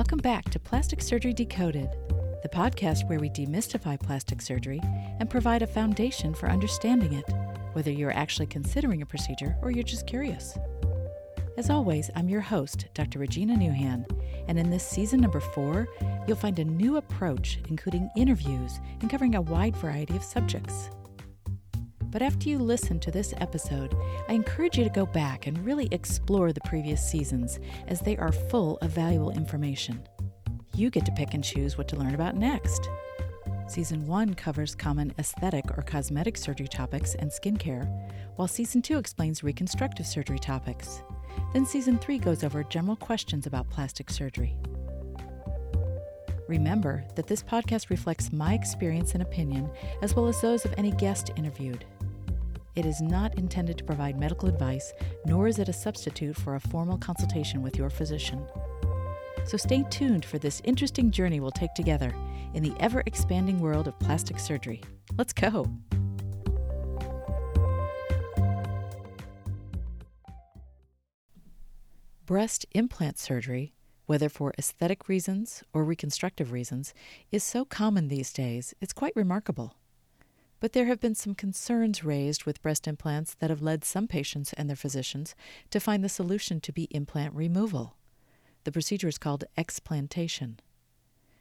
Welcome back to Plastic Surgery Decoded, the podcast where we demystify plastic surgery and provide a foundation for understanding it, whether you're actually considering a procedure or you're just curious. As always, I'm your host, Dr. Regina Nouhan, and in this season number four, you'll find a new approach, including interviews and covering a wide variety of subjects. But after you listen to this episode, I encourage you to go back and really explore the previous seasons, as they are full of valuable information. You get to pick and choose what to learn about next. Season 1 covers common aesthetic or cosmetic surgery topics and skincare, while Season 2 explains reconstructive surgery topics. Then Season 3 goes over general questions about plastic surgery. Remember that this podcast reflects my experience and opinion, as well as those of any guest interviewed. It is not intended to provide medical advice, nor is it a substitute for a formal consultation with your physician. So stay tuned for this interesting journey we'll take together in the ever expanding world of plastic surgery. Let's go! Breast implant surgery, whether for aesthetic reasons or reconstructive reasons, is so common these days, it's quite remarkable. But there have been some concerns raised with breast implants that have led some patients and their physicians to find the solution to be implant removal. The procedure is called explantation.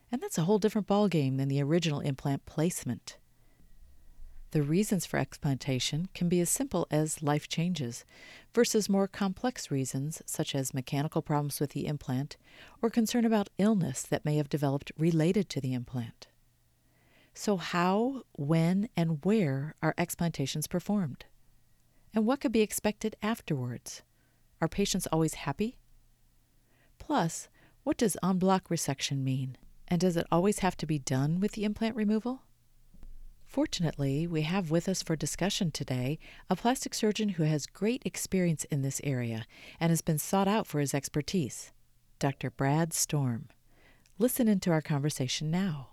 And that's a whole different ballgame than the original implant placement. The reasons for explantation can be as simple as life changes, versus more complex reasons such as mechanical problems with the implant or concern about illness that may have developed related to the implant. So, how, when, and where are explantations performed? And what could be expected afterwards? Are patients always happy? Plus, what does en bloc resection mean? And does it always have to be done with the implant removal? Fortunately, we have with us for discussion today a plastic surgeon who has great experience in this area and has been sought out for his expertise, Dr. Brad Storm. Listen into our conversation now.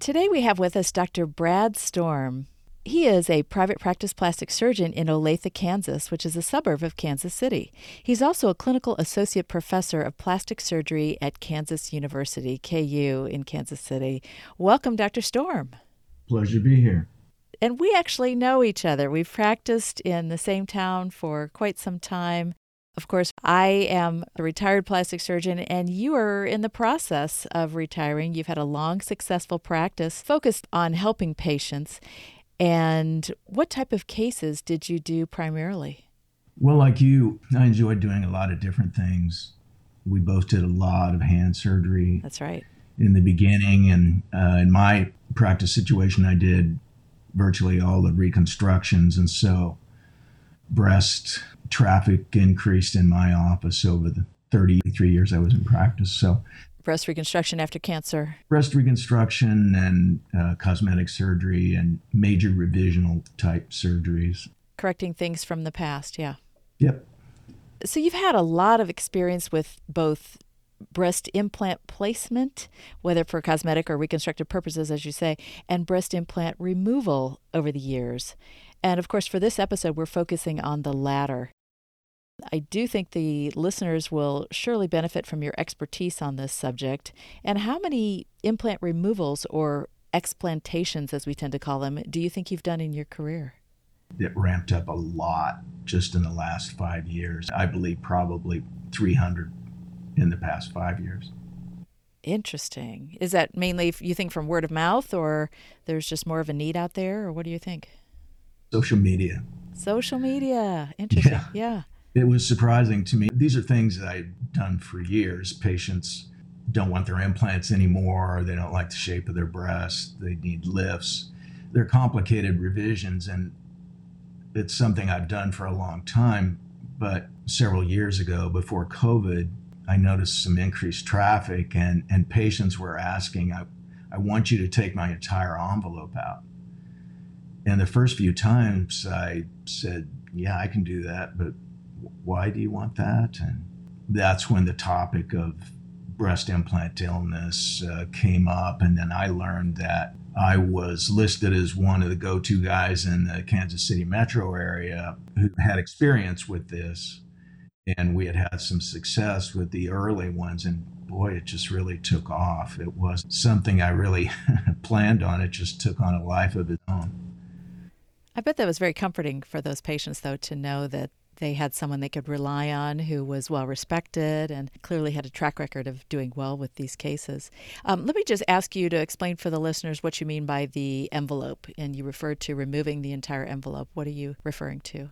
Today we have with us Dr. Brad Storm. He is a private practice plastic surgeon in Olathe, Kansas, which is a suburb of Kansas City. He's also a clinical associate professor of plastic surgery at Kansas University, KU, in Kansas City. Welcome, Dr. Storm. Pleasure to be here. And we actually know each other. We've practiced in the same town for quite some time. Of course, I am a retired plastic surgeon, and you are in the process of retiring. You've had a long, successful practice focused on helping patients. And what type of cases did you do primarily? Well, like you, I enjoyed doing a lot of different things. We both did a lot of hand surgery. That's right. In the beginning, and uh, in my practice situation, I did virtually all the reconstructions. And so breast traffic increased in my office over the 33 years I was in practice. So, breast reconstruction after cancer, breast reconstruction, and uh, cosmetic surgery, and major revisional type surgeries. Correcting things from the past, yeah. Yep. So, you've had a lot of experience with both breast implant placement, whether for cosmetic or reconstructive purposes, as you say, and breast implant removal over the years. And of course, for this episode, we're focusing on the latter. I do think the listeners will surely benefit from your expertise on this subject. And how many implant removals or explantations, as we tend to call them, do you think you've done in your career? It ramped up a lot just in the last five years. I believe probably 300 in the past five years. Interesting. Is that mainly, you think, from word of mouth, or there's just more of a need out there, or what do you think? Social media. Social media. Interesting. Yeah. yeah. It was surprising to me. These are things that I've done for years. Patients don't want their implants anymore. They don't like the shape of their breasts. They need lifts. They're complicated revisions, and it's something I've done for a long time. But several years ago, before COVID, I noticed some increased traffic, and, and patients were asking, I, I want you to take my entire envelope out. And the first few times I said, Yeah, I can do that, but why do you want that? And that's when the topic of breast implant illness uh, came up. And then I learned that I was listed as one of the go to guys in the Kansas City metro area who had experience with this. And we had had some success with the early ones, and boy, it just really took off. It was something I really planned on. It just took on a life of its own. I bet that was very comforting for those patients, though, to know that they had someone they could rely on who was well respected and clearly had a track record of doing well with these cases. Um, let me just ask you to explain for the listeners what you mean by the envelope. And you referred to removing the entire envelope. What are you referring to?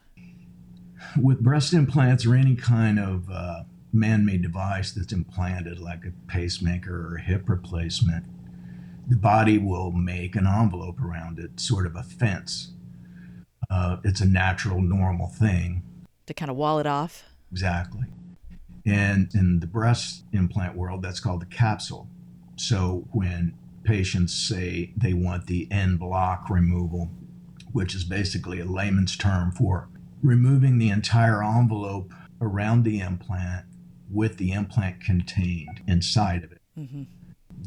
With breast implants or any kind of uh, man made device that's implanted, like a pacemaker or a hip replacement, the body will make an envelope around it, sort of a fence. Uh, it's a natural, normal thing to kind of wall it off. Exactly. And in the breast implant world, that's called the capsule. So when patients say they want the en bloc removal, which is basically a layman's term for removing the entire envelope around the implant with the implant contained inside of it. Mm-hmm.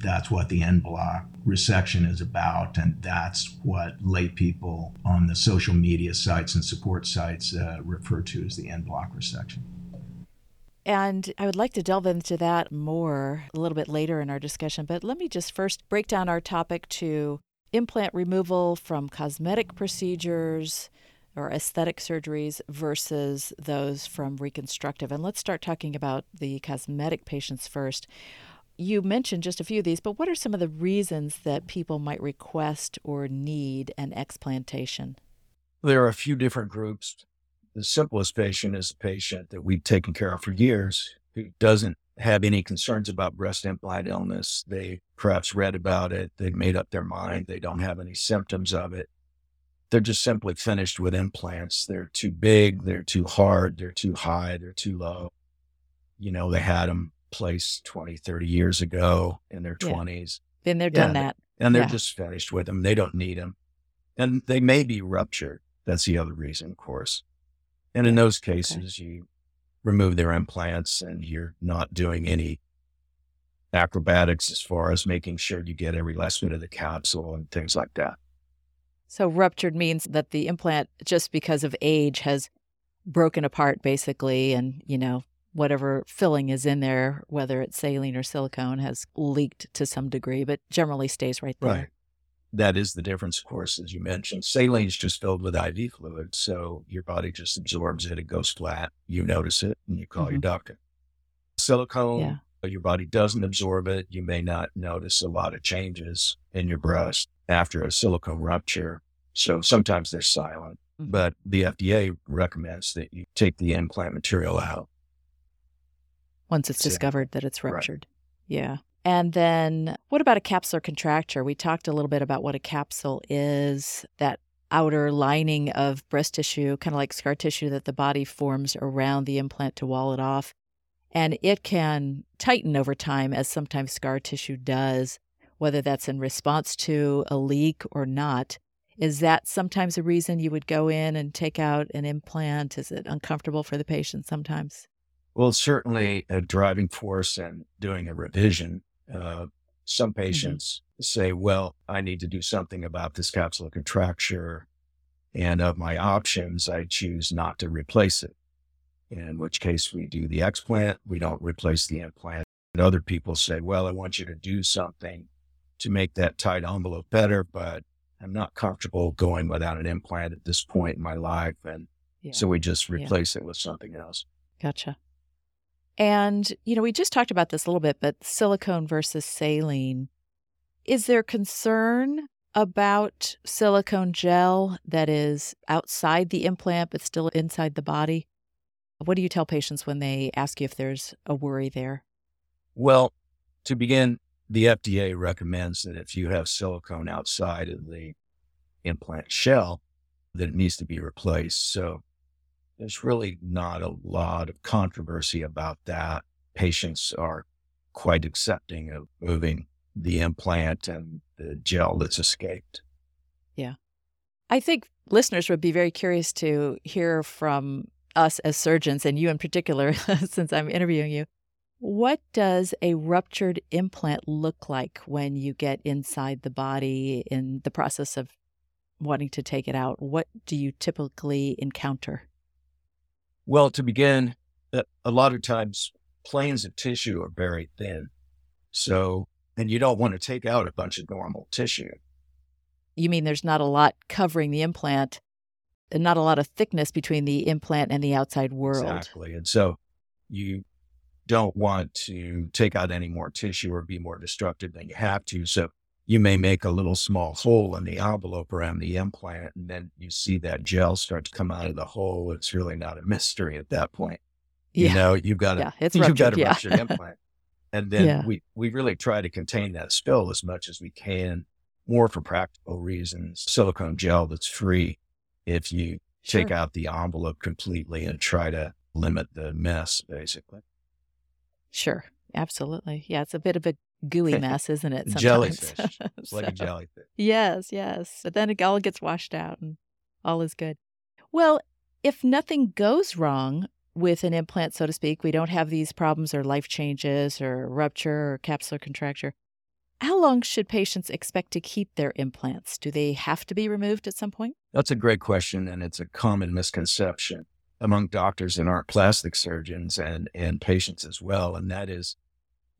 That's what the en bloc resection is about, and that's what lay people on the social media sites and support sites uh, refer to as the en bloc resection. And I would like to delve into that more a little bit later in our discussion, but let me just first break down our topic to implant removal from cosmetic procedures or aesthetic surgeries versus those from reconstructive. And let's start talking about the cosmetic patients first. You mentioned just a few of these, but what are some of the reasons that people might request or need an explantation? There are a few different groups. The simplest patient is a patient that we've taken care of for years who doesn't have any concerns about breast implant illness. They perhaps read about it, they've made up their mind, they don't have any symptoms of it. They're just simply finished with implants. They're too big, they're too hard, they're too high, they're too low. You know, they had them place 20, 30 years ago in their yeah. 20s. Been there, done yeah, that. And they're yeah. just finished with them. They don't need them. And they may be ruptured. That's the other reason, of course. And in those cases, okay. you remove their implants and you're not doing any acrobatics as far as making sure you get every last bit of the capsule and things like that. So, ruptured means that the implant, just because of age, has broken apart basically and, you know, whatever filling is in there, whether it's saline or silicone, has leaked to some degree, but generally stays right there. Right. That is the difference, of course, as you mentioned. Saline is just filled with IV fluid. So your body just absorbs it. It goes flat. You notice it and you call mm-hmm. your doctor. Silicone, yeah. your body doesn't absorb it. You may not notice a lot of changes in your breast after a silicone rupture. So sometimes they're silent, mm-hmm. but the FDA recommends that you take the implant material out once it's discovered that it's ruptured. Right. Yeah. And then what about a capsular contracture? We talked a little bit about what a capsule is, that outer lining of breast tissue, kind of like scar tissue that the body forms around the implant to wall it off. And it can tighten over time, as sometimes scar tissue does, whether that's in response to a leak or not. Is that sometimes a reason you would go in and take out an implant? Is it uncomfortable for the patient sometimes? Well, certainly a driving force and doing a revision. Uh, some mm-hmm. patients mm-hmm. say, well, I need to do something about this capsular contracture. And of my options, I choose not to replace it. In which case we do the explant. We don't replace the implant. And other people say, well, I want you to do something to make that tight envelope better, but I'm not comfortable going without an implant at this point in my life. And yeah. so we just replace yeah. it with something else. Gotcha. And, you know, we just talked about this a little bit, but silicone versus saline. Is there concern about silicone gel that is outside the implant but still inside the body? What do you tell patients when they ask you if there's a worry there? Well, to begin, the FDA recommends that if you have silicone outside of the implant shell, that it needs to be replaced. So there's really not a lot of controversy about that. Patients are quite accepting of moving the implant and the gel that's escaped. Yeah. I think listeners would be very curious to hear from us as surgeons, and you in particular, since I'm interviewing you. What does a ruptured implant look like when you get inside the body in the process of wanting to take it out? What do you typically encounter? Well, to begin, a, a lot of times planes of tissue are very thin. So, and you don't want to take out a bunch of normal tissue. You mean there's not a lot covering the implant, and not a lot of thickness between the implant and the outside world. Exactly. And so you don't want to take out any more tissue or be more destructive than you have to. So you may make a little small hole in the envelope around the implant, and then you see that gel start to come out of the hole. It's really not a mystery at that point. Yeah. You know, you've got to, Yeah, it's you've got a yeah. ruptured implant. And then Yeah. we, we really try to contain that spill as much as we can, more for practical reasons. Silicone gel that's free if you take out the envelope completely and try to limit the mess, basically. Sure. Absolutely. Yeah, it's a bit of a gooey mess, isn't it? Sometimes. Jellyfish. It's like a jellyfish. Yes, yes. But then it all gets washed out and all is good. Well, if nothing goes wrong with an implant, so to speak, we don't have these problems or life changes or rupture or capsular contracture. How long should patients expect to keep their implants? Do they have to be removed at some point? That's a great question, and it's a common misconception among doctors and our plastic surgeons and, and patients as well. And that is,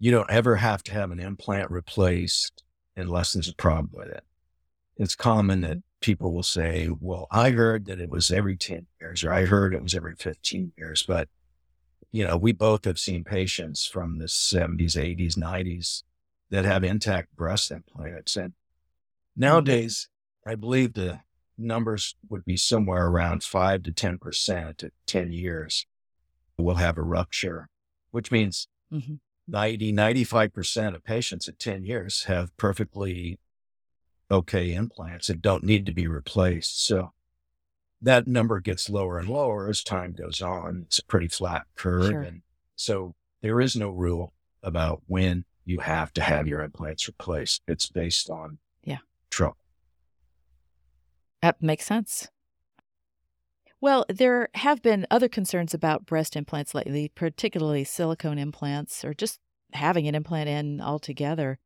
you don't ever have to have an implant replaced unless there's a problem with it. It's common that people will say, Well, I heard that it was every 10 years, or I heard it was every 15 years. But, you know, we both have seen patients from the 70s, 80s, 90s that have intact breast implants. And nowadays, I believe the numbers would be somewhere around five to 10% at 10 years will have a rupture, which means Mhm. 90, 95% of patients at 10 years have perfectly okay implants that don't need to be replaced. So that number gets lower and lower as time goes on. It's a pretty flat curve. Sure. And so there is no rule about when you have to have your implants replaced. It's based on Yeah. trouble. That makes sense. Well, there have been other concerns about breast implants lately, particularly silicone implants or just having an implant in altogether.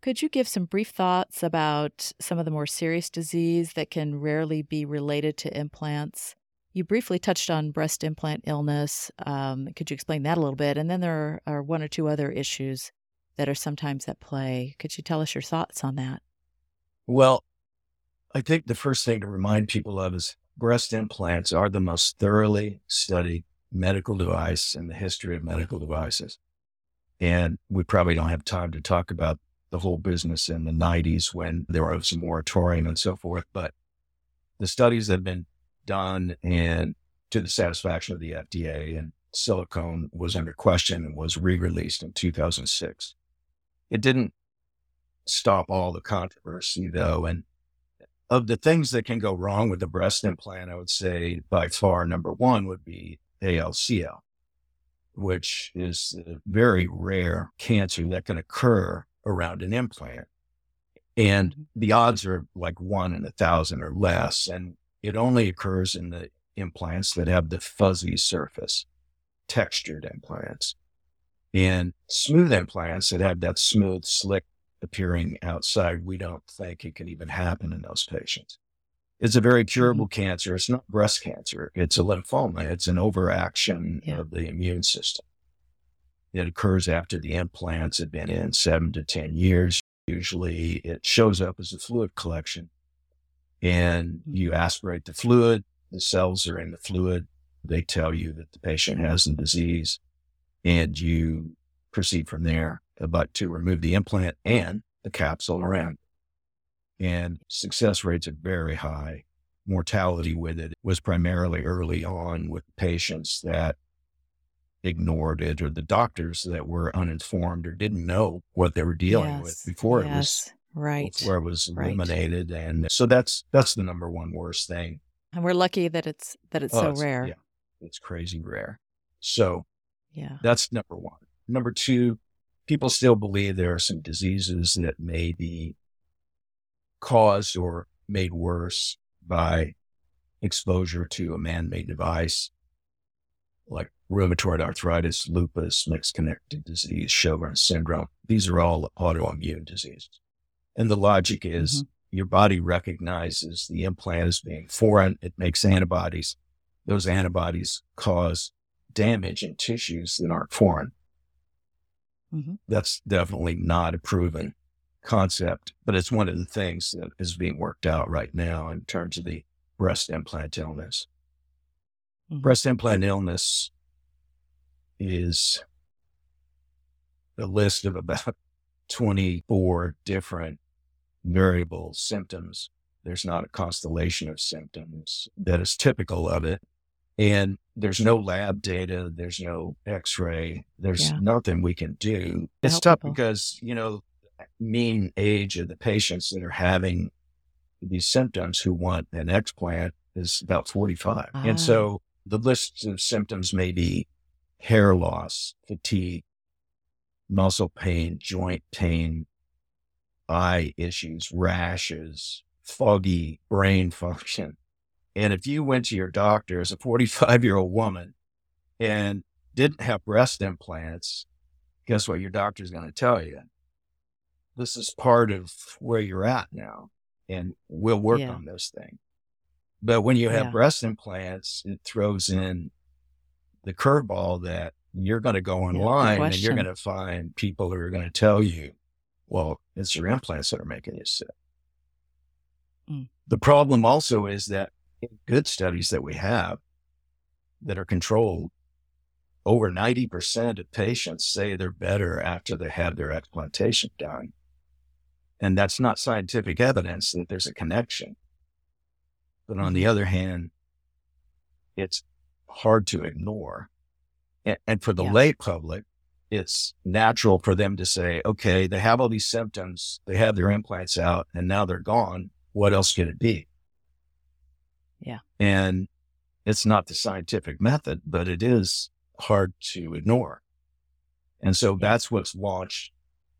Could you give some brief thoughts about some of the more serious disease that can rarely be related to implants? You briefly touched on breast implant illness. Um, could you explain that a little bit? And then there are, one or two other issues that are sometimes at play. Could you tell us your thoughts on that? Well, I think the first thing to remind people of is breast implants are the most thoroughly studied medical device in the history of medical devices. And we probably don't have time to talk about the whole business in the 90s when there was a moratorium and so forth. But the studies that have been done and to the satisfaction of the FDA and silicone was under question and was re-released in 2006. It didn't stop all the controversy though. And of the things that can go wrong with the breast implant, I would say by far number one would be ALCL, which is a very rare cancer that can occur around an implant. And mm-hmm. the odds are like one in a thousand or less. And it only occurs in the implants that have the fuzzy surface, textured implants. And smooth implants that have that smooth, slick appearing outside, we don't think it can even happen in those patients. It's a very mm-hmm. curable cancer. It's not breast cancer. It's a lymphoma. It's an overaction Yeah. of the immune system. It occurs after the implants have been in seven to 10 years. Usually it shows up as a fluid collection and hmm. you aspirate the fluid. The cells are in the fluid. They tell you that the patient has the disease and you proceed from there, Uh, but to remove the implant and the capsule around. And success rates are very high. Mortality with it was primarily early on with patients that ignored it or the doctors that were uninformed or didn't know what they were dealing with Yes, before it was right. before it was right. eliminated. And so that's that's the number one worst thing. And we're lucky that it's that it's Oh, so it's- rare. Yeah, it's crazy rare. So yeah. that's number one. Number two, people still believe there are some diseases that may be caused or made worse by exposure to a man-made device like rheumatoid arthritis, lupus, mixed connective disease, Sjogren's syndrome. These are all autoimmune diseases. And the logic is mm-hmm. your body recognizes the implant as being foreign. It makes antibodies. Those antibodies cause damage in tissues that aren't foreign. Mhm. That's definitely not a proven concept, but it's one of the things that is being worked out right now in terms of the breast implant illness. Mhm. Breast implant illness is a list of about 24 different variable symptoms. There's not a constellation of symptoms that is typical of it. And there's no lab data, there's no x ray, there's Yeah. nothing we can do. It's tough people. because, you know, mean age of the patients that are having these symptoms who want an explant is about 45. Ah. And so the list of symptoms may be hair loss, fatigue, muscle pain, joint pain, eye issues, rashes, foggy brain function. And if you went to your doctor as a 45 year old woman and didn't have breast implants, guess what your doctor's going to tell you? This is part of where you're at now, and we'll work Yeah. on this thing. But when you have Yeah. breast implants, it throws in the curveball that you're going to go online and you're going to find people who are going to tell you, well, it's your implants that are making you sick. Mm. The problem also is that good studies that we have that are controlled, over 90% of patients say they're better after they have their explantation done. And that's not scientific evidence that there's a connection. But on the mm-hmm. other hand, it's hard to ignore. And, and for the Yeah. lay public, it's natural for them to say, okay, they have all these symptoms, they have their implants out, and now they're gone. What else could it be? And it's not the scientific method, but it is hard to ignore. And so that's what's launched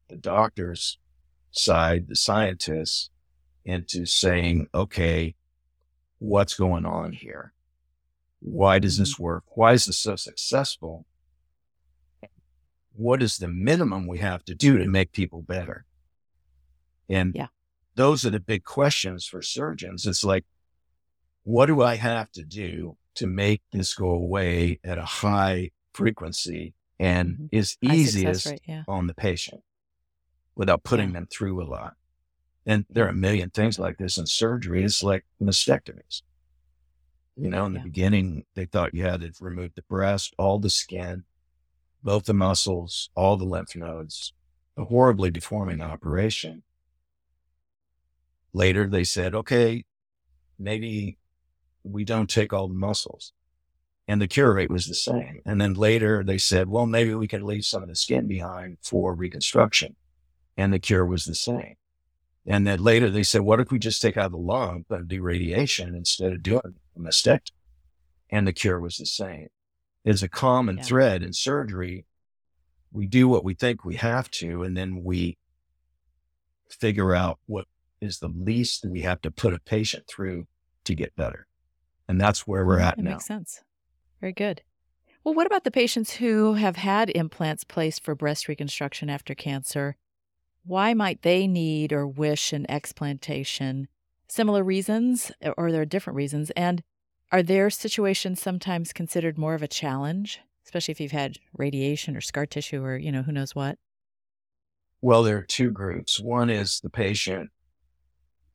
the doctors side, the scientists into saying, okay, what's going on here? Why does mm-hmm. this work? Why is this so successful? What is the minimum we have to do to make people better? And Yeah. those are the big questions for surgeons. It's like, what do I have to do to make this go away at a high frequency and Mhm. is easiest rate. Yeah. on the patient without putting Yeah. them through a lot? And there are a million things like this in surgery. It's like mastectomies. You know, in the Yeah. beginning, they thought you had to remove the breast, all the skin, both the muscles, all the lymph nodes, a horribly deforming operation. Later, they said, okay, maybe we don't take all the muscles. And the cure rate was the same. And then later, they said, well, maybe we can leave some of the skin behind for reconstruction. And the cure was the same. And then later, they said, what if we just take out the lump and do radiation instead of doing a mastectomy? And the cure was the same. It's a common Yeah. thread in surgery. We do what we think we have to, and then we figure out what is the least we have to put a patient through to get better. And that's where we're at That now. makes sense. Very good. Well, what about the patients who have had implants placed for breast reconstruction after cancer? Why might they need or wish an explantation? Similar reasons, eh, or are there different reasons? And are their situations sometimes considered more of a challenge, especially if you've had radiation or scar tissue or, you know, who knows what? Well, there are two groups. One is the patient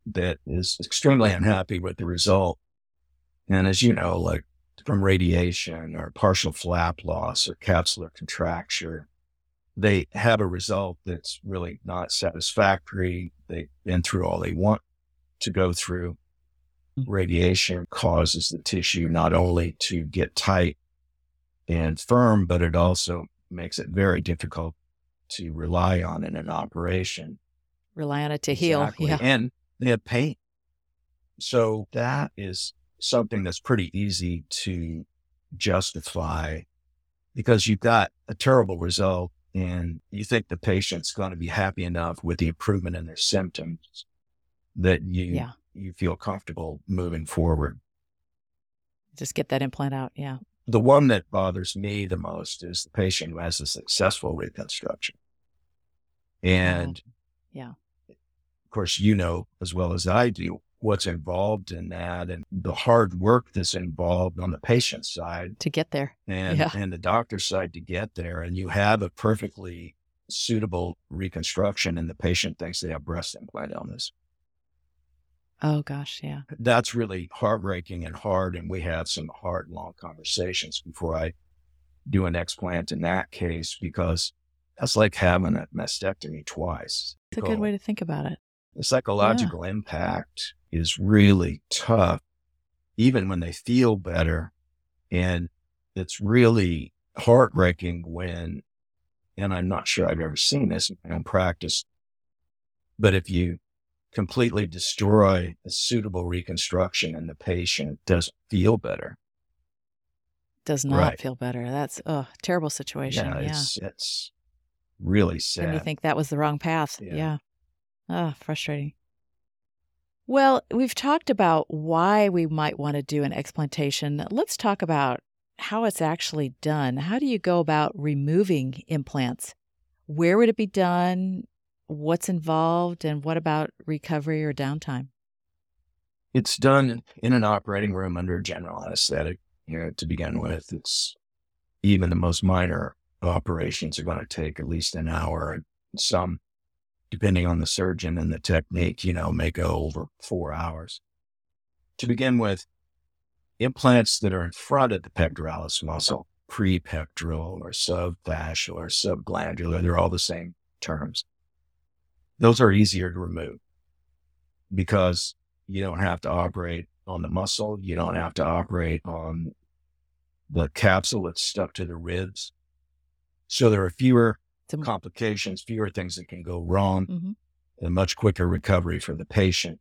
that is extremely unhappy with the result. And as you know, like from radiation or partial flap loss or capsular contracture, they have a result that's really not satisfactory. They've been through all they want to go through. Mhm. Radiation causes the tissue not only to get tight and firm, but it also makes it very difficult to rely on in an operation. Rely on it to heal. Yeah. And they have pain. So that is something that's pretty easy to justify because you've got a terrible result and you think the patient's going to be happy enough with the improvement in their symptoms that you Yeah. you feel comfortable moving forward. Just get that implant out. Yeah. The one that bothers me the most is the patient who has a successful reconstruction. Oh, and yeah. of course, you know as well as I do what's involved in that and the hard work that's involved on the patient side to get there and, Yeah. and the doctor side to get there. And you have a perfectly suitable reconstruction and the patient thinks they have breast implant illness. oh gosh yeah That's really heartbreaking and hard. And we have some hard, long conversations before I do an explant in that case because that's like having a mastectomy twice. it's a good oh. way to think about it The psychological impact is really tough, even when they feel better. And it's really heartbreaking when, and I'm not sure I've ever seen this in my own practice, but if you completely destroy a suitable reconstruction and the patient doesn't feel better, does not Right. feel better that's a terrible situation yeah, yeah, it's, it's really sad. and you think that was the wrong path Yeah. yeah ah frustrating well we've talked about why we might want to do an explantation. Let's talk about how it's actually done. How do you go about removing implants? Where would it be done? What's involved? And what about recovery or downtime? It's done in an operating room under general anesthetic. You know, to begin with, it's even the most minor operations are going to take at least an hour. Some, depending on the surgeon and the technique, you know, may go over four hours. To begin with, implants that are in front of the pectoralis muscle, prepectoral or subfascial or subglandular, they're all the same terms. Those are easier to remove because you don't have to operate on the muscle. You don't have to operate on the capsule that's stuck to the ribs. So there are fewer A- complications, fewer things that can go wrong, Mhm. and much quicker recovery for the patient.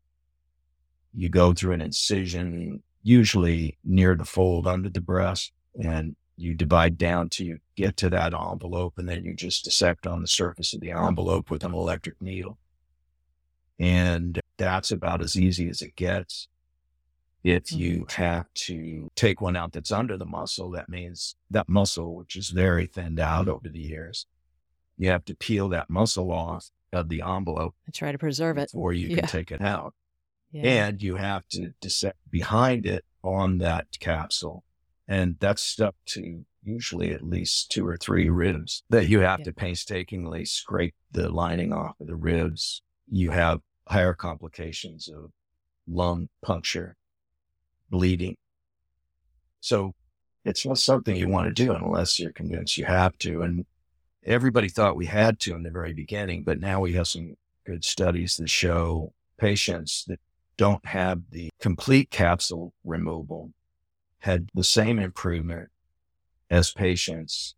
You go through an incision, usually near the fold under the breast, and you divide down till you get to that envelope, and then you just dissect on the surface of the envelope with an electric needle. And that's about as easy as it gets. If you have to take one out that's under the muscle, that means that muscle, which is very thinned out over the years, you have to peel that muscle off of the envelope and try to preserve it before you Yeah. can take it out. yeah. And you have to dissect behind it on that capsule. And that's stuck to usually at least two or three ribs that you have Yeah. to painstakingly scrape the lining off of the ribs. You have higher complications of lung puncture, bleeding. So it's not something you want to do unless you're convinced you have to. And everybody thought we had to in the very beginning, but now we have some good studies that show patients that don't have the complete capsule removal had the same improvement as patients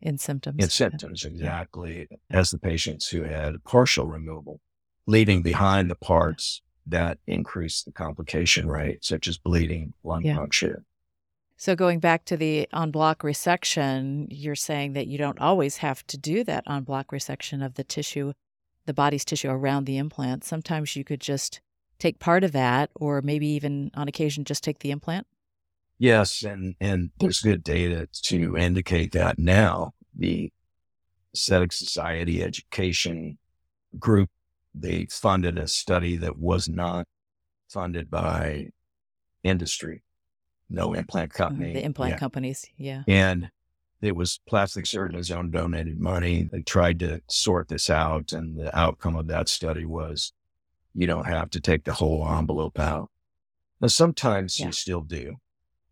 in symptoms in symptoms exactly as the patients who had partial removal, leaving behind the parts that increase the complication rate, such as bleeding, lung Yeah. puncture. So going back to the en bloc resection, you're saying that you don't always have to do that en bloc resection of the tissue, the body's tissue around the implant. Sometimes you could just take part of that, or maybe even on occasion just take the implant. Yes, and and there's good data to indicate that now. The Aesthetic Society Education Group they funded a study that was not funded by industry, no implant uh, company. The implant Yeah. companies, yeah. And it was plastic surgeons' own donated money. They tried to sort this out, and the outcome of that study was you don't have to take the whole envelope out. Now, sometimes Yeah. you still do.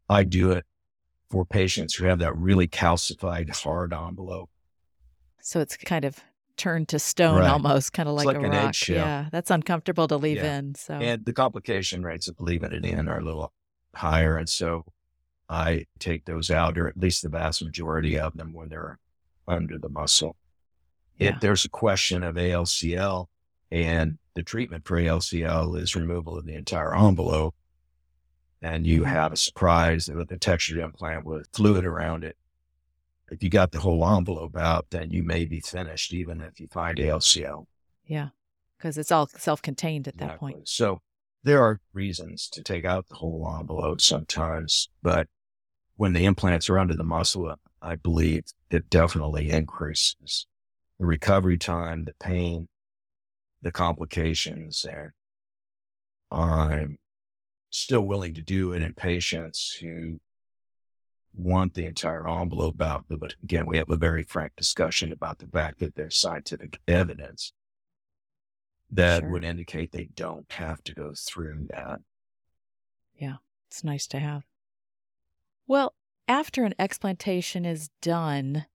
I do it for patients who have that really calcified hard envelope. So it's kind of turned to stone Right. almost, kind of like, like a an rock. eggshell. Yeah, that's uncomfortable to leave Yeah. in. So And the complication rates of leaving it in are a little higher. And so I take those out, or at least the vast majority of them when they're under the muscle. Yeah. If there's a question of ALCL and the treatment for ALCL is removal of the entire envelope, and you have a surprise with a textured implant with fluid around it, if you got the whole envelope out, then you may be finished, even if you find ALCL. yeah, because it's all self-contained at that Exactly. point. So there are reasons to take out the whole envelope sometimes, but when the implants are under the muscle, I believe it definitely increases the recovery time, the pain, the complications, and I'm still willing to do it in patients who want the entire envelope out. But again, we have a very frank discussion about the fact that there's scientific evidence that Sure. would indicate they don't have to go through that. Yeah, it's nice to have. Well, after an explantation is done,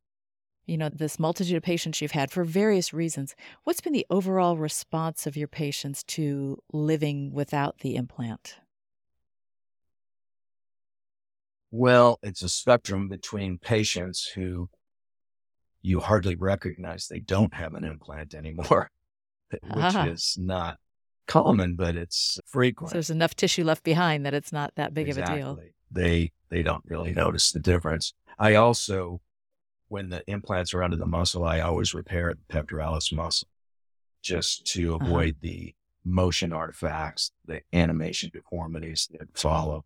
you know, this multitude of patients you've had for various reasons, what's been the overall response of your patients to living without the implant? Well, it's a spectrum between patients who you hardly recognize they don't have an implant anymore, which Ah. is not common, but it's So frequent. there's enough tissue left behind that it's not that big of a deal. They they don't really notice the difference. I also, when the implants are under the muscle, I always repair the pectoralis muscle just to Uh-huh. avoid the motion artifacts, the animation deformities that follow.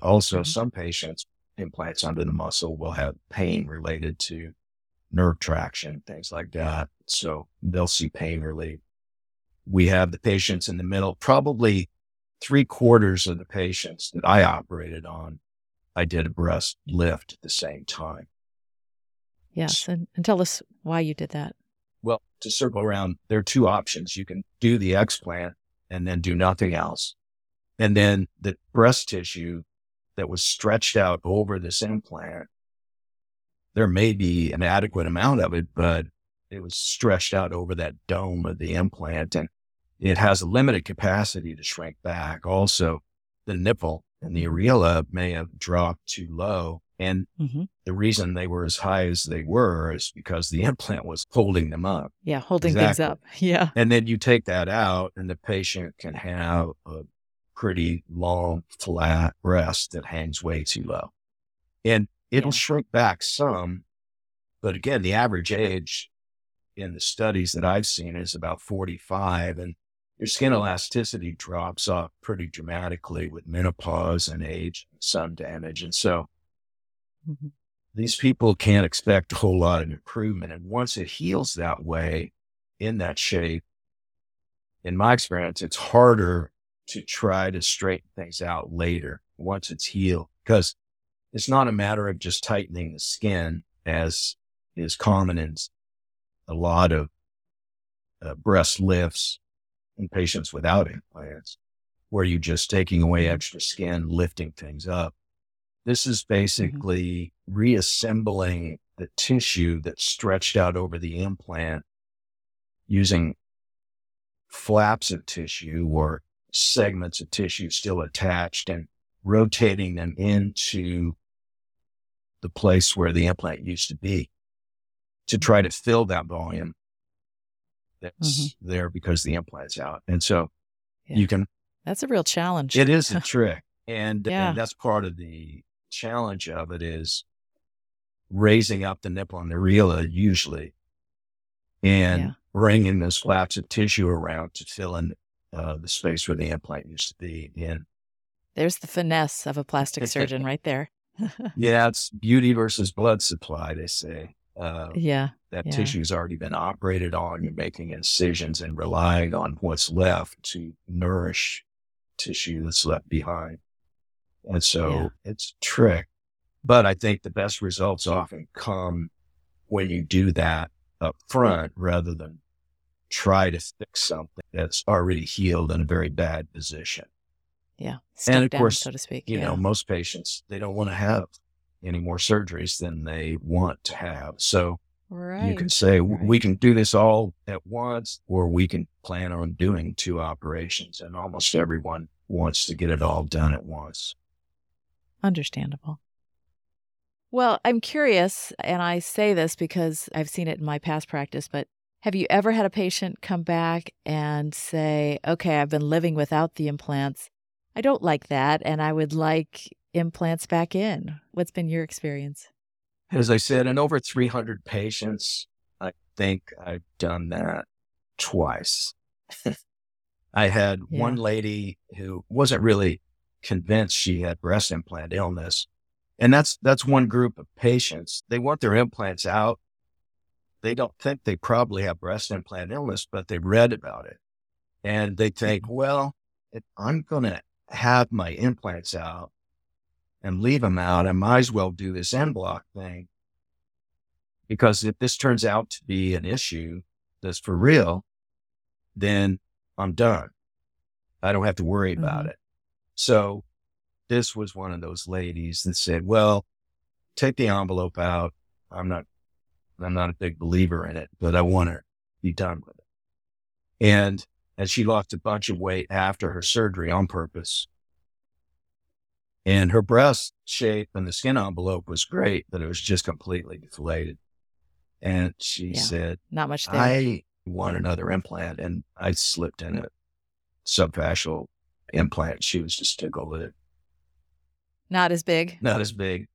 Also, Mhm. some patients implants under the muscle will have pain related to nerve traction, things like that. So they'll see pain relief. We have the patients in the middle, probably three quarters of the patients that I operated on, I did a breast lift at the same time. Yes. And, and tell us why you did that. Well, to circle around, there are two options. You can do the explant and then do nothing else. And then the breast tissue that was stretched out over this implant, there may be an adequate amount of it, but it was stretched out over that dome of the implant and it has a limited capacity to shrink back. Also, the nipple and the areola may have dropped too low. And hmm the reason they were as high as they were is because the implant was holding them up. Yeah, holding things up. Yeah. And then you take that out, and the patient can have a pretty long, flat breast that hangs way too low. And it'll Yeah. shrink back some. But again, the average age in the studies that I've seen is about 45. And your skin elasticity drops off pretty dramatically with menopause and age, sun damage. And so Mhm. these people can't expect a whole lot of improvement. And once it heals that way, in that shape, in my experience, it's harder to try to straighten things out later once it's healed because it's not a matter of just tightening the skin as is common in a lot of uh, breast lifts in patients without implants, where you're just taking away extra skin, lifting things up. This is basically reassembling the tissue that's stretched out over the implant using flaps of tissue or segments of tissue still attached and rotating them into the place where the implant used to be to try to fill that volume that's there because the implant's out. And so Yeah. you can That's a real challenge. it is a trick. And, Yeah. and that's part of the challenge of it is raising up the nipple and the areola usually and Yeah. bringing those flaps of tissue around to fill in uh, the space where the implant used to be. And There's the finesse of a plastic surgeon right there. yeah, it's beauty versus blood supply, they say. Uh, yeah. that Yeah. tissue's already been operated on. You're making incisions and relying on what's left to nourish tissue that's left behind. And so Yeah. it's a trick. But I think the best results often come when you do that up front rather than try to fix something that's already healed in a very bad position. Yeah. Step of down, course, so to speak. You yeah. know, most patients, they don't want to have any more surgeries than they want to have. So right. you can say right. we can do this all at once, or we can plan on doing two operations. And almost everyone wants to get it all done at once. Understandable. Well, I'm curious, and I say this because I've seen it in my past practice, but have you ever had a patient come back and say, okay, I've been living without the implants. I don't like that, and I would like implants back in? What's been your experience? As I said, in over 300 patients, I think I've done that twice. I had Yeah. one lady who wasn't really convinced she had breast implant illness. And that's that's one group of patients. They want their implants out. They don't think they probably have breast implant illness, but they've read about it. And they think, mm-hmm. well, if I'm going to have my implants out and leave them out, I might as well do this en bloc thing. Because if this turns out to be an issue that's for real, then I'm done. I don't have to worry about Mm-hmm. it. So this was one of those ladies that said, well, take the envelope out. I'm not, I'm not a big believer in it, but I want to be done with it. And, and she lost a bunch of weight after her surgery on purpose. And her breast shape and the skin envelope was great, but it was just completely deflated. And she Yeah. said, Not much there. I want another implant. And I slipped in a subfascial implant. She was just tickled with it. Not as big. Not as big.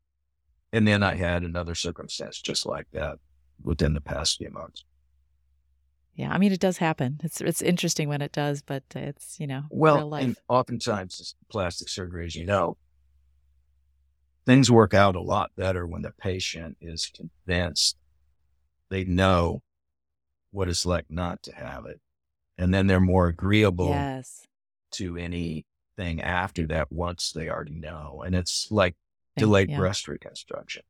And then I had another circumstance just like that within the past few months. Yeah, I mean it does happen. It's it's interesting when it does, but it's you know Well, and oftentimes plastic surgery, as you know, things work out a lot better when the patient is convinced they know what it's like not to have it. And then they're more agreeable yes. to anything after that once they already know. And it's like delayed yeah. breast reconstruction.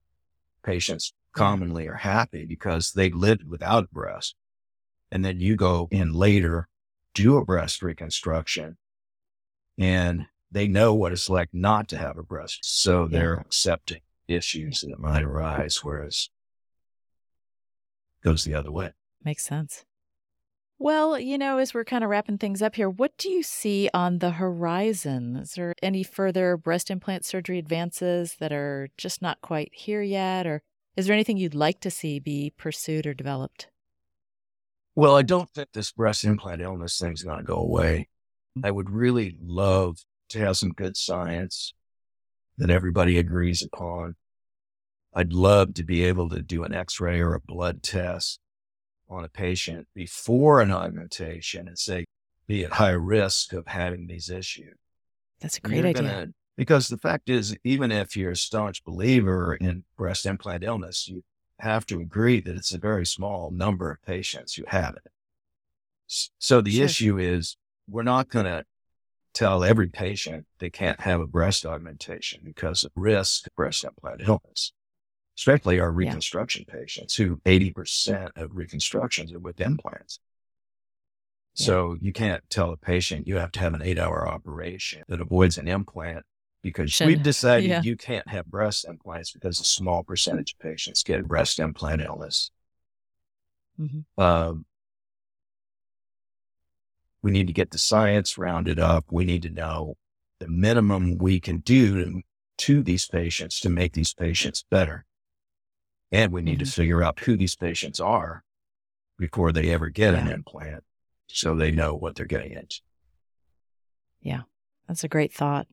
Patients commonly are happy because they lived without a breast. And then you go in later, do a breast reconstruction, and they know what it's like not to have a breast. So Yeah. they're accepting issues that might arise, whereas it goes the other way. Makes sense. Well, you know, as we're kind of wrapping things up here, what do you see on the horizon? Is there any further breast implant surgery advances that are just not quite here yet? Or is there anything you'd like to see be pursued or developed? Well, I don't think this breast implant illness thing's going to go away. I would really love to have some good science that everybody agrees upon. I'd love to be able to do an x ray or a blood test on a patient before an augmentation and say, be at high risk of having these issues. That's a great idea. gonna- because the fact is, even if you're a staunch believer in breast implant illness, you have to agree that it's a very small number of patients who have it. So the Sure. issue is we're not going to tell every patient they can't have a breast augmentation because of risk of breast implant illness, especially our Yeah. reconstruction patients who 80% of reconstructions are with implants. Yeah. So you can't tell a patient you have to have an eight hour operation that avoids an implant because Shouldn't- we've decided yeah. you can't have breast implants because a small percentage of patients get breast implant illness. Mhm. Um, we need to get the science rounded up. We need to know the minimum we can do to, to these patients to make these patients better. And we need to Mhm. figure out who these patients are before they ever get an implant so they know what they're getting into. Yeah, that's a great thought.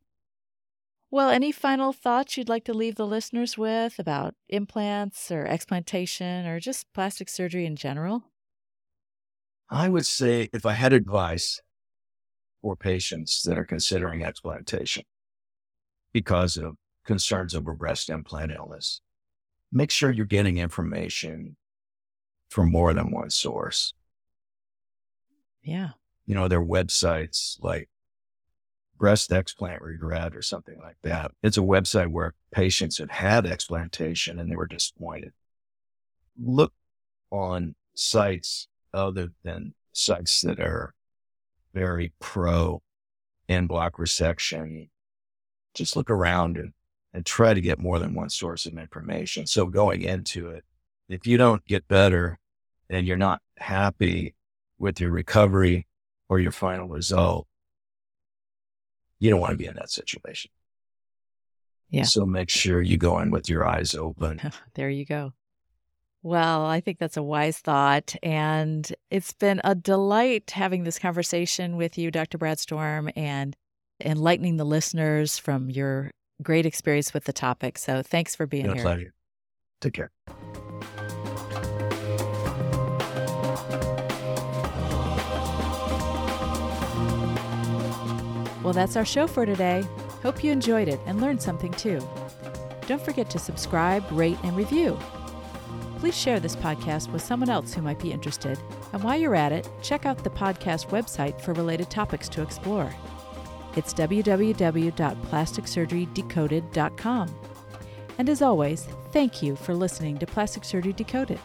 Well, any final thoughts you'd like to leave the listeners with about implants or explantation or just plastic surgery in general? I would say if I had advice for patients that are considering explantation because of concerns over breast implant illness, make sure you're getting information from more than one source. Yeah. You know, there are websites like Breast Explant Regret or something like that. It's a website where patients have had explantation and they were disappointed. Look on sites other than sites that are very pro en bloc resection. Just look around and, and try to get more than one source of information. So going into it, if you don't get better and you're not happy with your recovery or your final result, you don't want to be in that situation. Yeah. So make sure you go in with your eyes open. there you go. Well, I think that's a wise thought. And it's been a delight having this conversation with you, Dr. Brad Storm, and enlightening the listeners from your great experience with the topic. So thanks for being a here. pleasure. Take care. Well, that's our show for today. Hope you enjoyed it and learned something too. Don't forget to subscribe, rate, and review. Please share this podcast with someone else who might be interested. And while you're at it, check out the podcast website for related topics to explore. It's www.plasticsurgerydecoded.com. And as always, thank you for listening to Plastic Surgery Decoded.